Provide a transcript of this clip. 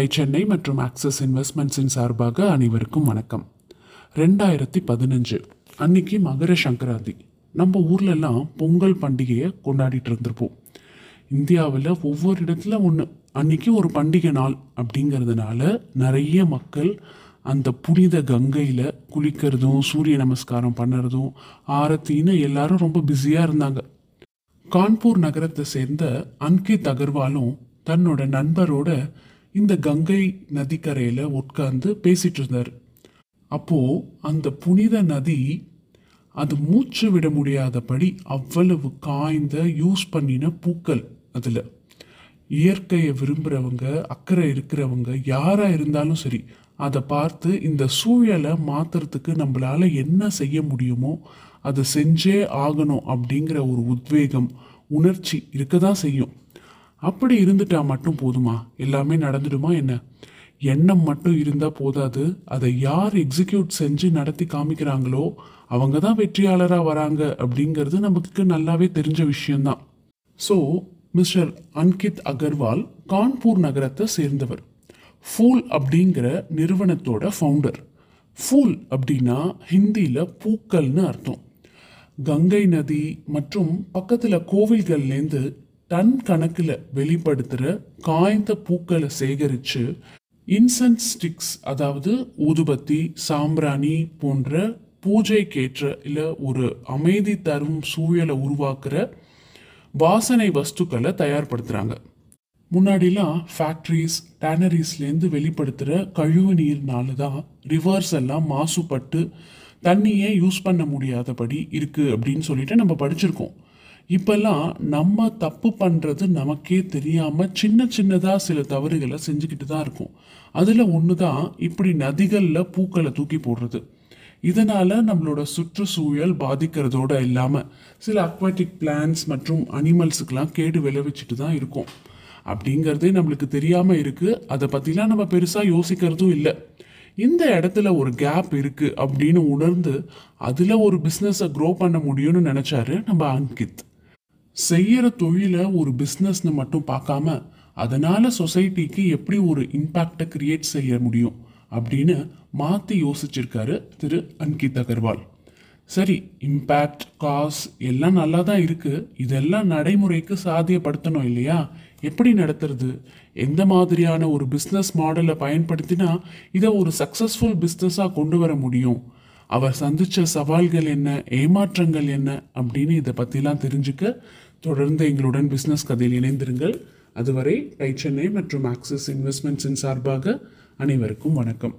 By Chennai மற்றும் axis இன்வெஸ்ட்மெண்ட்ஸின் சார்பாக அனைவருக்கும் வணக்கம். ரெண்டாயிரத்தி பதினஞ்சு அன்னைக்கு மகர சங்கராந்தி. நம்ம ஊர்லெல்லாம் பொங்கல் பண்டிகையை கொண்டாடிட்டு இருந்திருப்போம். இந்தியாவில் ஒவ்வொரு இடத்துல ஒன்று அன்னைக்கு ஒரு பண்டிகை நாள் அப்படிங்கிறதுனால நிறைய மக்கள் அந்த புனித கங்கையில் குளிக்கிறதும் சூரிய நமஸ்காரம் பண்ணுறதும் ஆரத்தின்னு எல்லாரும் ரொம்ப பிஸியாக இருந்தாங்க. கான்பூர் நகரத்தை சேர்ந்த அன்கித் அகர்வாலும் தன்னோட நண்பரோட இந்த கங்கை நதிக்கரையில் உட்கார்ந்து பேசிட்டு இருந்தார். அப்போது அந்த புனித நதி அது மூச்சு விட முடியாதபடி அவ்வளவு காய்ந்த யூஸ் பண்ணின பூக்கள் அதில். இயற்கையை விரும்புகிறவங்க அக்கறை இருக்கிறவங்க யாராக இருந்தாலும் சரி அதை பார்த்து இந்த சூழலை மாற்றுறதுக்கு நம்மளால என்ன செய்ய முடியுமோ அதை செஞ்சே ஆகணும் அப்படிங்கிற ஒரு உத்வேகம் உணர்ச்சி இருக்க தான் செய்யும். அப்படி இருந்துட்டா மட்டும் போதுமா? எல்லாமே நடந்துடுமா என்ன? எண்ணம் மட்டும் இருந்தால் போதாது. அதை யார் எக்ஸிக்யூட் செஞ்சு நடத்தி காமிக்கிறாங்களோ அவங்க தான் வெற்றியாளராக வராங்க அப்படிங்கிறது நமக்கு நல்லாவே தெரிஞ்ச விஷயம்தான். ஸோ மிஸ்டர் அன்கித் அகர்வால் கான்பூர் நகரத்தை சேர்ந்தவர். ஃபூல் அப்படிங்கிற நிறுவனத்தோட ஃபவுண்டர் ஃபூல் அப்படின்னா ஹிந்தியில் பூக்கள்னு அர்த்தம். கங்கை நதி மற்றும் பக்கத்தில் கோவில்கள்லேருந்து டன் கணக்கில் வெளிப்படுத்துகிற காய்ந்த பூக்களை சேகரித்து இன்சென்ட் ஸ்டிக்ஸ் அதாவது ஊதுபத்தி சாம்பிராணி போன்ற பூஜைக்கேற்ற இல்லை ஒரு அமைதி தரும் சூழலை உருவாக்குற வாசனை வஸ்துக்களை தயார்படுத்துகிறாங்க முன்னாடிலாம் ஃபேக்ட்ரிஸ் டேனரிஸ்லேருந்து வெளிப்படுத்துகிற கழிவு நீர்னால தான் ரிவர்ஸ் எல்லாம் மாசுபட்டு தண்ணியே யூஸ் பண்ண முடியாதபடி இருக்குது அப்படின்னு சொல்லிட்டு நம்ம படிச்சிருக்கோம். இப்போல்லாம் நம்ம தப்பு பண்ணுறது நமக்கே தெரியாமல் சின்ன சின்னதாக சில தவறுகளை செஞ்சுக்கிட்டு தான் இருக்கும். அதில் ஒன்று தான் இப்படி நதிகளில் பூக்களை தூக்கி போடுறது. இதனால் நம்மளோட சுற்றுச்சூழல் பாதிக்கிறதோடு இல்லாமல் சில அக்வாட்டிக் பிளான்ஸ் மற்றும் அனிமல்ஸுக்கெலாம் கேடு விளைவிச்சிட்டு தான் இருக்கும். அப்படிங்கிறதே நம்மளுக்கு தெரியாமல் இருக்குது அதை பற்றிலாம் நம்ம பெருசாக யோசிக்கிறதும் இல்லை. இந்த இடத்துல ஒரு கேப் இருக்குது அப்படின்னு உணர்ந்து அதில் ஒரு பிஸ்னஸை க்ரோ பண்ண முடியும்னு நினச்சாரு நம்ம அங்கித். செய்கிற தொழிலை ஒரு பிஸ்னஸ்னு மட்டும் பார்க்காம அதனால் சொசைட்டிக்கு எப்படி ஒரு இம்பேக்டை கிரியேட் செய்ய முடியும் அப்படின்னு மாற்றி யோசிச்சிருக்காரு திரு அன்கித் அகர்வால். சரி இம்பேக்ட் காஸ் எல்லாம் நல்லா தான் இருக்குது இதெல்லாம் நடைமுறைக்கு சாத்தியப்படுத்தணும் இல்லையா? எப்படி நடத்துறது? எந்த மாதிரியான ஒரு பிஸ்னஸ் மாடலை பயன்படுத்தினா இதை ஒரு சக்ஸஸ்ஃபுல் பிஸ்னஸாக கொண்டு வர முடியும்? அவர் சந்தித்த சவால்கள் என்ன? ஏமாற்றங்கள் என்ன? அப்படின்னு இதை பற்றிலாம் தெரிஞ்சுக்க தொடர்ந்து எங்களுடன் பிஸ்னஸ் கதையில் இணைந்திருங்கள். அதுவரை டை சென்னை மற்றும் ஆக்சிஸ் இன்வெஸ்ட்மெண்ட்ஸின் சார்பாக அனைவருக்கும் வணக்கம்.